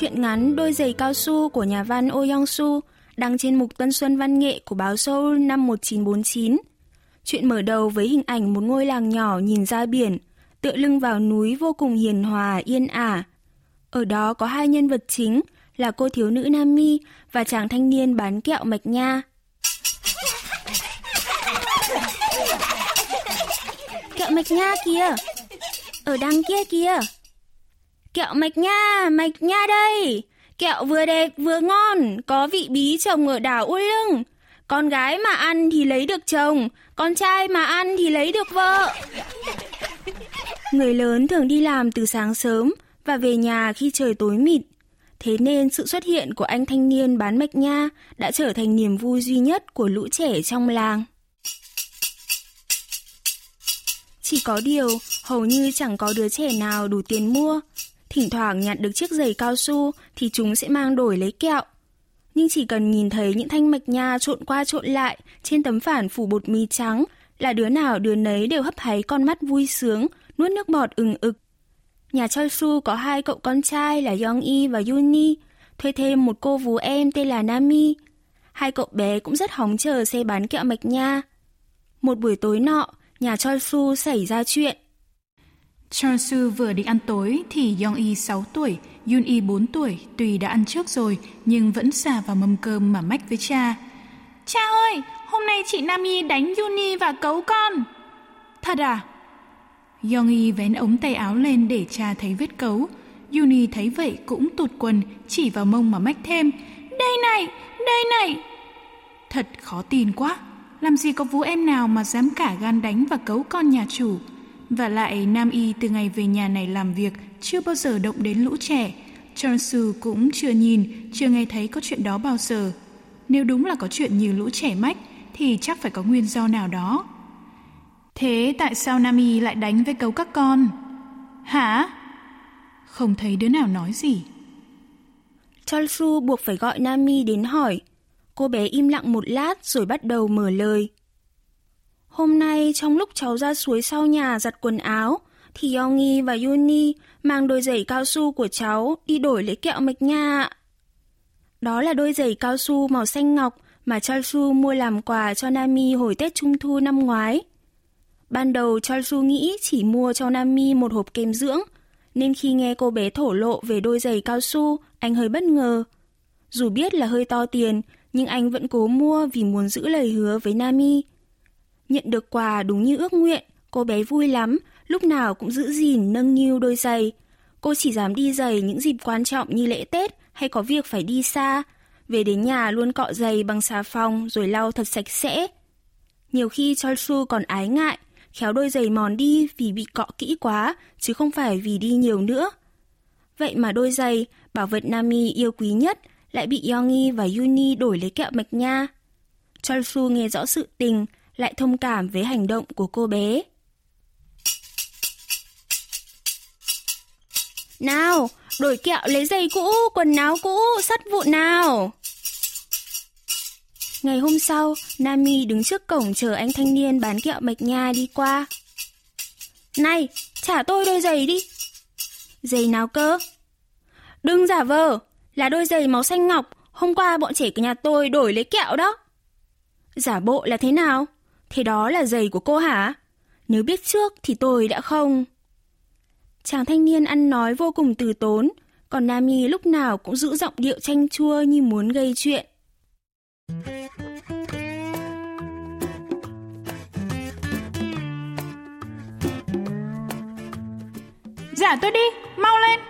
Chuyện ngắn Đôi giày cao su của nhà văn Oh Young Su đăng trên mục Tân Xuân Văn nghệ của báo Seoul năm 1949. Chuyện mở đầu với hình ảnh một ngôi làng nhỏ nhìn ra biển, tựa lưng vào núi vô cùng hiền hòa, yên ả. Ở đó có hai nhân vật chính là cô thiếu nữ Nami và chàng thanh niên bán kẹo mạch nha. Kẹo mạch nha kìa! Ở đằng kia kìa! Kẹo mạch nha, mạch nha đây! Kẹo vừa đẹp vừa ngon, có vị bí trồng ở đảo U Lưng. Con gái mà ăn thì lấy được chồng, con trai mà ăn thì lấy được vợ. Người lớn thường đi làm từ sáng sớm và về nhà khi trời tối mịt. Thế nên sự xuất hiện của anh thanh niên bán mạch nha đã trở thành niềm vui duy nhất của lũ trẻ trong làng. Chỉ có điều, hầu như chẳng có đứa trẻ nào đủ tiền mua. Thỉnh thoảng nhặt được chiếc giày cao su thì chúng sẽ mang đổi lấy kẹo. Nhưng chỉ cần nhìn thấy những thanh mạch nha trộn qua trộn lại trên tấm phản phủ bột mì trắng là đứa nào đứa nấy đều hấp háy con mắt vui sướng, nuốt nước bọt ừng ực. Nhà Choi Su có hai cậu con trai là Yong Yi và Yuni, thuê thêm một cô vú em tên là Nami. Hai cậu bé cũng rất hóng chờ xe bán kẹo mạch nha. Một buổi tối nọ, nhà Choi Su xảy ra chuyện. Choi Su vừa định ăn tối thì Yong Y 6 tuổi, Yun Y 4 tuổi tuy đã ăn trước rồi nhưng vẫn xà vào mâm cơm mà mách với cha. Cha ơi, hôm nay chị Nami đánh Yuni và cấu con. Thật à? Yongi vén ống tay áo lên để cha thấy vết cấu. Yuni thấy vậy cũng tụt quần, chỉ vào mông mà mách thêm. Đây này, đây này. Thật khó tin quá. Làm gì có vú em nào mà dám cả gan đánh và cấu con nhà chủ. Và lại Nam Y từ ngày về nhà này làm việc chưa bao giờ động đến lũ trẻ. Chonsu cũng chưa nhìn, chưa nghe thấy có chuyện đó bao giờ. Nếu đúng là có chuyện như lũ trẻ mách thì chắc phải có nguyên do nào đó. Thế tại sao Nam Y lại đánh với cấu các con? Hả? Không thấy đứa nào nói gì. Cholsu buộc phải gọi Nami đến hỏi. Cô bé im lặng một lát rồi bắt đầu mở lời. Hôm nay trong lúc cháu ra suối sau nhà giặt quần áo, thì Yongi và Yuni mang đôi giày cao su của cháu đi đổi lấy kẹo mạch nha. Đó là đôi giày cao su màu xanh ngọc mà Chalsu mua làm quà cho Nami hồi Tết Trung Thu năm ngoái. Ban đầu Chalsu nghĩ chỉ mua cho Nami một hộp kem dưỡng, nên khi nghe cô bé thổ lộ về đôi giày cao su, anh hơi bất ngờ. Dù biết là hơi to tiền, nhưng anh vẫn cố mua vì muốn giữ lời hứa với Nami. Nhận được quà đúng như ước nguyện, cô bé vui lắm, lúc nào cũng giữ gìn nâng niu đôi giày. Cô chỉ dám đi giày những dịp quan trọng như lễ Tết hay có việc phải đi xa. Về đến nhà luôn cọ giày bằng xà phòng rồi lau thật sạch sẽ. Nhiều khi Cholsu còn ái ngại, khéo đôi giày mòn đi vì bị cọ kỹ quá, chứ không phải vì đi nhiều nữa. Vậy mà đôi giày, bảo vật Nami yêu quý nhất, lại bị Yongi và Yuni đổi lấy kẹo mạch nha. Cholsu nghe rõ sự tình, lại thông cảm với hành động của cô bé. Nào, đổi kẹo lấy giày cũ, quần áo cũ, sắt vụn nào. Ngày hôm sau, Nami đứng trước cổng chờ anh thanh niên bán kẹo mạch nha đi qua. Này, trả tôi đôi giày đi. Giày nào cơ? Đừng giả vờ, là đôi giày màu xanh ngọc, hôm qua bọn trẻ của nhà tôi đổi lấy kẹo đó. Giả bộ là thế nào? Thế đó là giày của cô hả? Nếu biết trước thì tôi đã không. Chàng thanh niên ăn nói vô cùng từ tốn, còn Nami lúc nào cũng giữ giọng điệu chanh chua như muốn gây chuyện. Giả tôi đi, mau lên.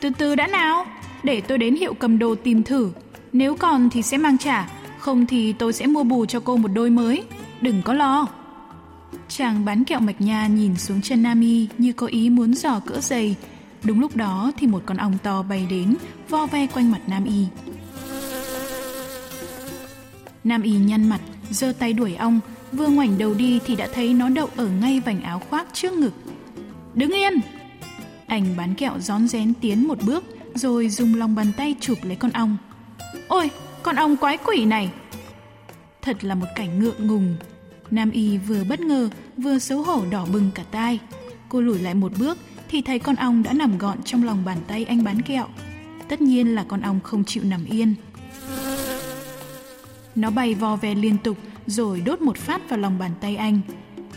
Từ từ đã nào, để tôi đến hiệu cầm đồ tìm thử. Nếu còn thì sẽ mang trả, không thì tôi sẽ mua bù cho cô một đôi mới. Đừng có lo. Chàng bán kẹo mạch nha nhìn xuống chân Nami như có ý muốn dò cỡ giày. Đúng lúc đó thì một con ong to bay đến, vo ve quanh mặt Nam Y. Nam y nhăn mặt, giơ tay đuổi ong, vừa ngoảnh đầu đi thì đã thấy nó đậu ở ngay vành áo khoác trước ngực. Đứng yên! Anh bán kẹo rón rén tiến một bước, rồi dùng lòng bàn tay chụp lấy con ong. Ôi, con ong quái quỷ này! Thật là một cảnh ngượng ngùng. Nam y vừa bất ngờ, vừa xấu hổ đỏ bừng cả tai. Cô lùi lại một bước thì thấy con ong đã nằm gọn trong lòng bàn tay anh bán kẹo. Tất nhiên là con ong không chịu nằm yên. Nó bay vò ve liên tục rồi đốt một phát vào lòng bàn tay anh.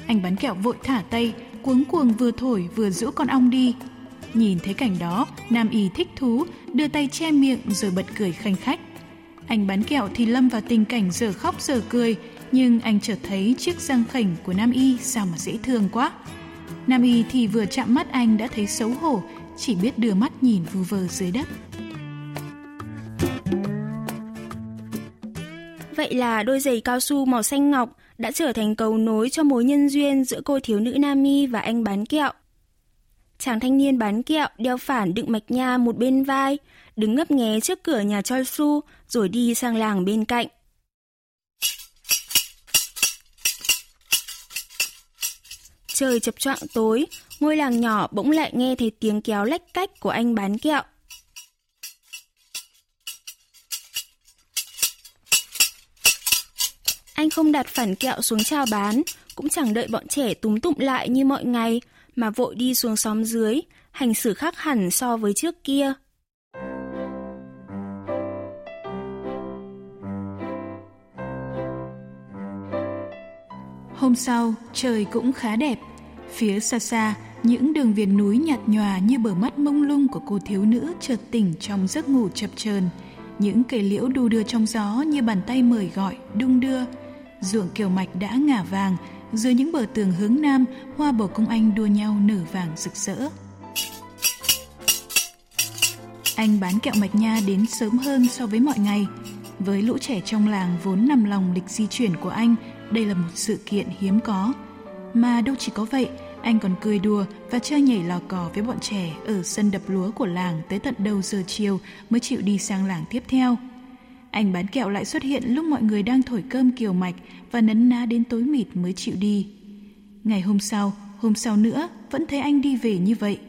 Anh bán kẹo vội thả tay, cuống cuồng vừa thổi vừa giữ con ong đi. Nhìn thấy cảnh đó, Nam Y thích thú, đưa tay che miệng rồi bật cười khanh khách. Anh bán kẹo thì lâm vào tình cảnh giờ khóc giờ cười, nhưng anh chợt thấy chiếc răng khỉnh của Nam Y sao mà dễ thương quá. Nam Y thì vừa chạm mắt anh đã thấy xấu hổ, chỉ biết đưa mắt nhìn vu vơ dưới đất. Vậy là đôi giày cao su màu xanh ngọc đã trở thành cầu nối cho mối nhân duyên giữa cô thiếu nữ Nami và anh bán kẹo. Chàng thanh niên bán kẹo đeo phản đựng mạch nha một bên vai, đứng ngấp nghé trước cửa nhà Choi Su rồi đi sang làng bên cạnh. Trời chập choạng tối, ngôi làng nhỏ bỗng lại nghe thấy tiếng kéo lách cách của anh bán kẹo. Anh không đặt phản kẹo xuống chào bán, cũng chẳng đợi bọn trẻ túm tụm lại như mọi ngày, mà vội đi xuống xóm dưới, hành xử khác hẳn so với trước kia. Hôm sau, trời cũng khá đẹp. Phía xa xa, những đường viền núi nhạt nhòa như bờ mắt mông lung của cô thiếu nữ chợt tỉnh trong giấc ngủ chập chờn. Những cây liễu đu đưa trong gió như bàn tay mời gọi, đung đưa. Ruộng kiều mạch đã ngả vàng, dưới những bờ tường hướng nam, hoa bồ công anh đua nhau nở vàng rực rỡ. Anh bán kẹo mạch nha đến sớm hơn so với mọi ngày. Với lũ trẻ trong làng vốn nằm lòng lịch di chuyển của anh, đây là một sự kiện hiếm có. Mà đâu chỉ có vậy, anh còn cười đùa và chơi nhảy lò cò với bọn trẻ ở sân đập lúa của làng tới tận đầu giờ chiều mới chịu đi sang làng tiếp theo. Anh bán kẹo lại xuất hiện lúc mọi người đang thổi cơm kiều mạch và nấn ná đến tối mịt mới chịu đi. Ngày hôm sau, hôm sau nữa vẫn thấy anh đi về như vậy.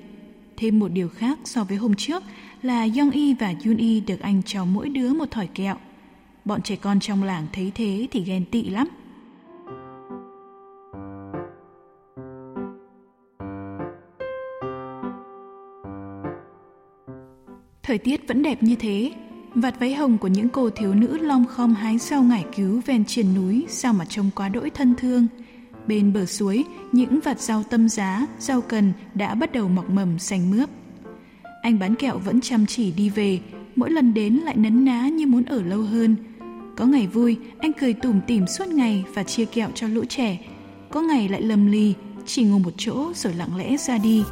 Thêm một điều khác so với hôm trước là Yong Y và Yun Y được anh cho mỗi đứa một thỏi kẹo. Bọn trẻ con trong làng thấy thế thì ghen tị lắm. Thời tiết vẫn đẹp như thế, vạt váy hồng của những cô thiếu nữ lom khom hái rau ngải cứu ven triền núi sao mà trông quá đỗi thân thương. Bên bờ suối, những vạt rau tâm giá, rau cần đã bắt đầu mọc mầm xanh mướp. Anh bán kẹo vẫn chăm chỉ đi về, mỗi lần đến lại nấn ná như muốn ở lâu hơn. Có ngày vui, anh cười tủm tỉm suốt ngày và chia kẹo cho lũ trẻ. Có ngày lại lầm lì, chỉ ngồi một chỗ rồi lặng lẽ ra đi.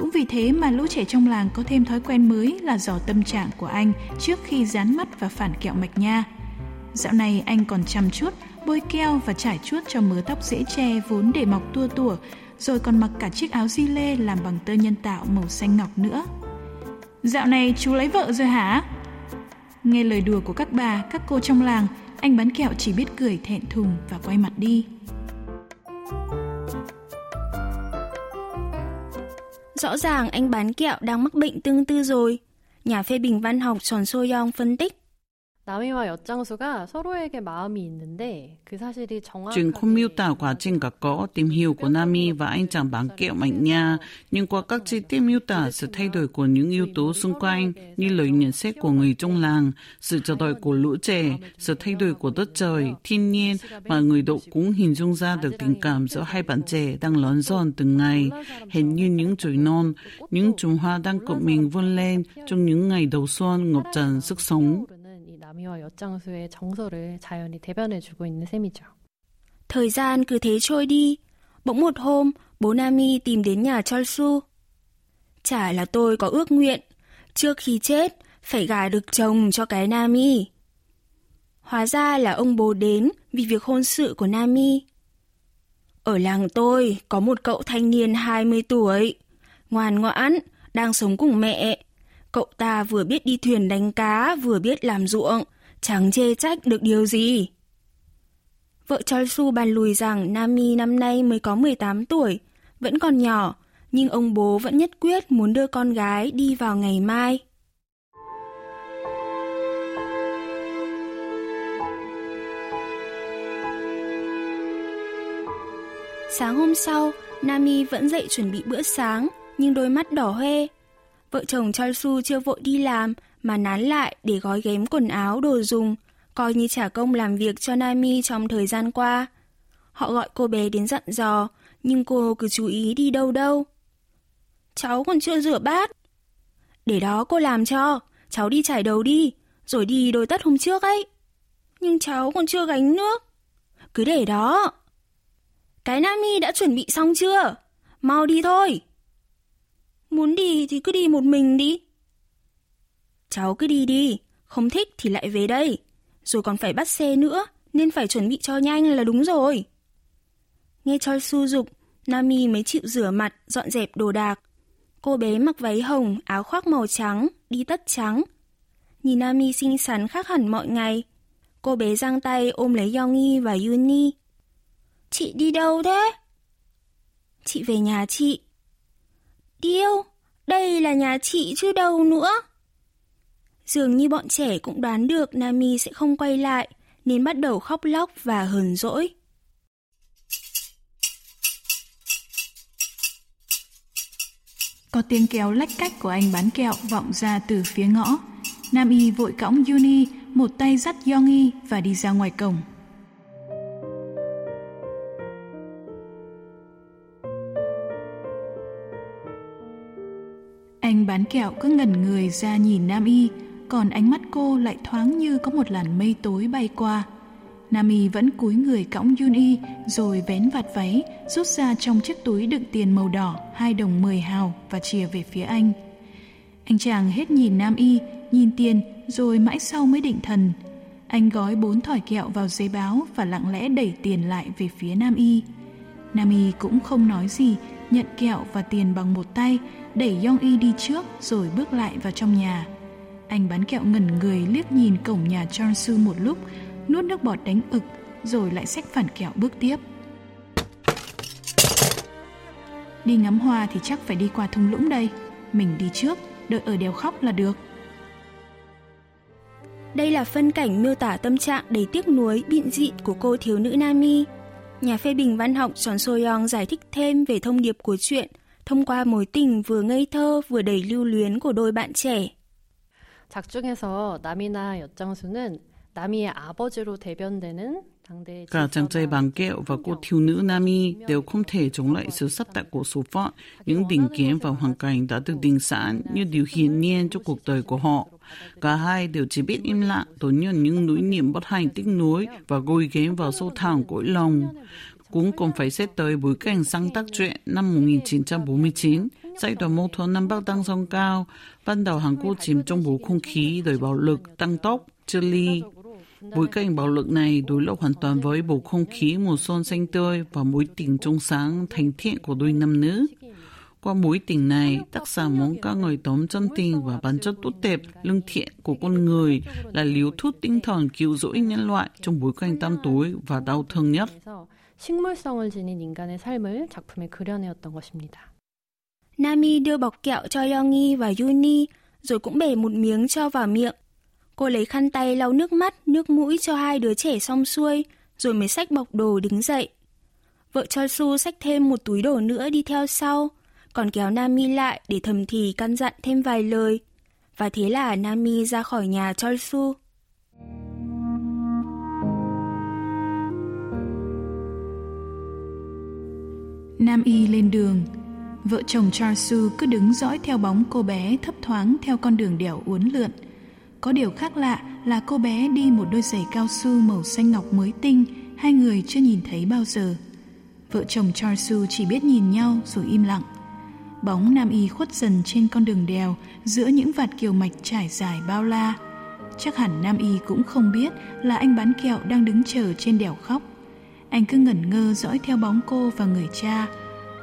Cũng vì thế mà lũ trẻ trong làng có thêm thói quen mới là dò tâm trạng của anh trước khi dán mắt và phản kẹo mạch nha. Dạo này anh còn chăm chút bôi keo và trải chuốt cho mớ tóc dễ che vốn để mọc tua tủa, rồi còn mặc cả chiếc áo di lê làm bằng tơ nhân tạo màu xanh ngọc nữa. Dạo này chú lấy vợ rồi hả? Nghe lời đùa của các bà, các cô trong làng, anh bán kẹo chỉ biết cười thẹn thùng và quay mặt đi. Rõ ràng anh bán kẹo đang mắc bệnh tương tư rồi. Nhà phê bình văn học Tròn Soyong phân tích. 남이와 엿장수가 서로에게 마음이 있는데 그 사실이 정확하게 Chuyện không miêu tả quá trình cả có tìm hiểu của Nami và anh chàng bán kẹo mạnh nha, nhưng qua các chi tiết miêu tả sự thay đổi của những yếu tố xung quanh như lời nhận xét của người trong làng, sự chờ đợi của lũ trẻ, sự thay đổi của đất trời, thiên nhiên và người đọc cũng hình dung ra được tình cảm giữa hai bạn trẻ đang lớn dần từng ngày, hệt như những chồi non, những chùm hoa đang cụm mình vươn lên trong những ngày đầu xuân ngập tràn sức sống. 남이와 엿장수의 정서를 자연이 대변해주고 있는 셈이죠. Thời gian cứ thế trôi đi. Bỗng một hôm, bố Nami tìm đến nhà Cholsu. Chả là tôi có ước nguyện, trước khi chết, phải gả được chồng cho cái Nami. Hóa ra là ông bố đến vì việc hôn sự của Nami. Ở làng tôi có một cậu thanh niên 20 tuổi, ngoan ngoãn, đang sống cùng mẹ. Cậu ta vừa biết đi thuyền đánh cá, vừa biết làm ruộng, chẳng chê trách được điều gì. Vợ Cholsu bàn lùi rằng Nami năm nay mới có 18 tuổi, vẫn còn nhỏ, nhưng ông bố vẫn nhất quyết muốn đưa con gái đi vào ngày mai. Sáng hôm sau, Nami vẫn dậy chuẩn bị bữa sáng, nhưng đôi mắt đỏ hoe. Vợ chồng choi su chưa vội đi làm mà nán lại để gói ghém quần áo đồ dùng, coi như trả công làm việc cho Nami trong thời gian qua. Họ gọi cô bé đến dặn dò, nhưng cô cứ chú ý đi đâu đâu. Cháu còn chưa rửa bát. Để đó cô làm cho, cháu đi chải đầu đi, rồi đi đôi tất hôm trước ấy. Nhưng cháu còn chưa gánh nước. Cứ để đó. Cái Nami đã chuẩn bị xong chưa? Mau đi thôi. Muốn đi thì cứ đi một mình đi. Cháu cứ đi đi, không thích thì lại về đây. Rồi còn phải bắt xe nữa, nên phải chuẩn bị cho nhanh là đúng rồi. Nghe Choi Su dục, Nami mới chịu rửa mặt, dọn dẹp đồ đạc. Cô bé mặc váy hồng, áo khoác màu trắng, đi tất trắng. Nhìn Nami xinh xắn khác hẳn mọi ngày. Cô bé giang tay ôm lấy Yongi và Yuni. Chị đi đâu thế? Chị về nhà chị. Điêu, đây là nhà chị chứ đâu nữa. Dường như bọn trẻ cũng đoán được Nami sẽ không quay lại, nên bắt đầu khóc lóc và hờn dỗi. Có tiếng kéo lách cách của anh bán kẹo vọng ra từ phía ngõ. Nam Y vội cõng Yuni, một tay dắt Yongi và đi ra ngoài cổng. Anh bán kẹo cứ ngẩn người ra nhìn Nam Y, còn ánh mắt cô lại thoáng như có một làn mây tối bay qua. Nam Y vẫn cúi người cõng Yun Y rồi vén vạt váy, rút ra trong chiếc túi đựng tiền màu đỏ hai đồng mười hào và chìa về phía anh. Anh chàng hết nhìn Nam Y, nhìn tiền rồi mãi sau mới định thần. Anh gói bốn thỏi kẹo vào giấy báo và lặng lẽ đẩy tiền lại về phía Nam Y. Nam Y cũng không nói gì, nhận kẹo và tiền bằng một tay, đẩy Yong Y đi trước rồi bước lại vào trong nhà. Anh bán kẹo ngẩn người liếc nhìn cổng nhà Chonsu một lúc, nuốt nước bọt đánh ực, rồi lại xách phản kẹo bước tiếp. Đi ngắm hoa thì chắc phải đi qua thung lũng đây. Mình đi trước, đợi ở đèo khóc là được. Đây là phân cảnh miêu tả tâm trạng đầy tiếc nuối, bịn dị của cô thiếu nữ Nami. Nhà phê bình văn học Chon Soyoung giải thích thêm về thông điệp của chuyện thông qua mối tình vừa ngây thơ vừa đầy lưu luyến của đôi bạn trẻ. 작중에서 남이나 엿장수는 남이의 아버지로 대변되는 Cả chàng trai bàng kẹo và cô thiếu nữ Nami đều không thể chống lại sự sắp đặt của số phận, những định kiến và hoàn cảnh đã được định sẵn như điều hiển nhiên cho cuộc đời của họ. Cả hai đều chỉ biết im lặng, tổn nhận những nỗi niềm bất hạnh tích nuối và gôi ghém vào sâu thẳm cõi lòng. Cũng còn phải xét tới bối cảnh sáng tác truyện năm 1949, giai đoạn mâu thuẫn Nam Bắc đang song cao, ban đầu Hàn Quốc chìm trong bầu không khí đời bạo lực, tăng tốc, chia ly. Bối cảnh bạo lực này đối lập hoàn toàn với bầu không khí mùa xuân xanh tươi và mối tình trong sáng thành thiện của đôi nam nữ. Qua mối tình này, tác giả muốn ca ngợi tóm chân tình và bản chất tốt đẹp, lương thiện của con người là liều thuốc tinh thần cứu rỗi nhân loại trong bối cảnh tăm tối và đau thương nhất. 식물성을 지닌 인간의 삶을 작품에 그려내었던 것입니다. Nami đưa bọc kẹo cho Yongi và Yuni, rồi cũng bể một miếng cho vào miệng. Cô lấy khăn tay lau nước mắt, nước mũi cho hai đứa trẻ xong xuôi, rồi mới xách bọc đồ đứng dậy. Vợ Su xách thêm một túi đồ nữa đi theo sau, còn kéo Nami lại để thầm thì căn dặn thêm vài lời. Và thế là Nami ra khỏi nhà Su. Nam Y lên đường, vợ chồng Charsu cứ đứng dõi theo bóng cô bé thấp thoáng theo con đường đèo uốn lượn. Có điều khác lạ là cô bé đi một đôi giày cao su màu xanh ngọc mới tinh, hai người chưa nhìn thấy bao giờ. Vợ chồng Charsu chỉ biết nhìn nhau rồi im lặng. Bóng Nam Y khuất dần trên con đường đèo giữa những vạt kiều mạch trải dài bao la. Chắc hẳn Nam Y cũng không biết là anh bán kẹo đang đứng chờ trên đèo khóc. Anh cứ ngẩn ngơ dõi theo bóng cô và người cha.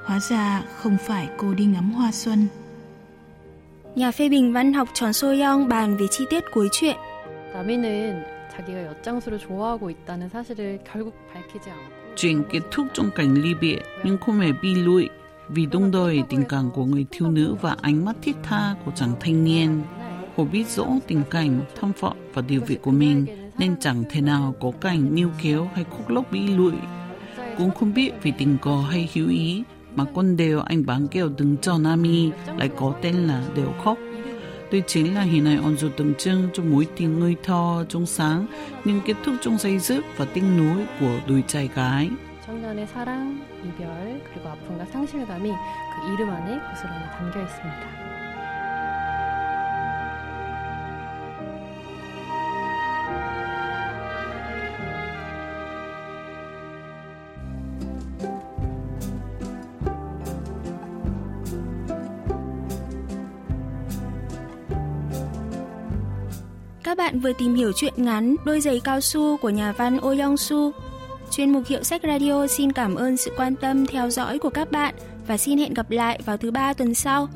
Hóa ra không phải cô đi ngắm hoa xuân. Nhà phê bình văn học Tròn Soyoung bàn về chi tiết cuối truyện. 남이는 자기가 엿장수를 좋아하고 있다는 사실을 결국 밝히지 않고 Chuyện kết thúc trong cảnh ly biệt nhưng không hề bi lụy vì đông đời tình cảm của người thiếu nữ và ánh mắt thiết tha của chàng thanh niên. Cô biết rõ tình cảnh, thâm phọ và địa vị của mình nên chẳng thể nào có cảnh níu kéo hay khúc lốc bị lụi. Cũng không biết vì tình cờ hay hiếu ý mà con đều anh bán kẹo đứng cho Nami lại có tên là Đều Khóc. Đây chính là hình ảnh ôn dù tượng trưng cho mối tình ngây thơ trong sáng nhưng kết thúc trong dây dứt và tinh núi của đôi trai gái. 청년의 사랑, 이별, 그리고 아픔과 상실감이 그 이름 안에 고스란히 담겨 있습니다. Các bạn vừa tìm hiểu chuyện ngắn Đôi giày cao su của nhà văn Oh Young Soo. Chuyên mục Hiệu sách Radio xin cảm ơn sự quan tâm theo dõi của các bạn và xin hẹn gặp lại vào thứ ba tuần sau.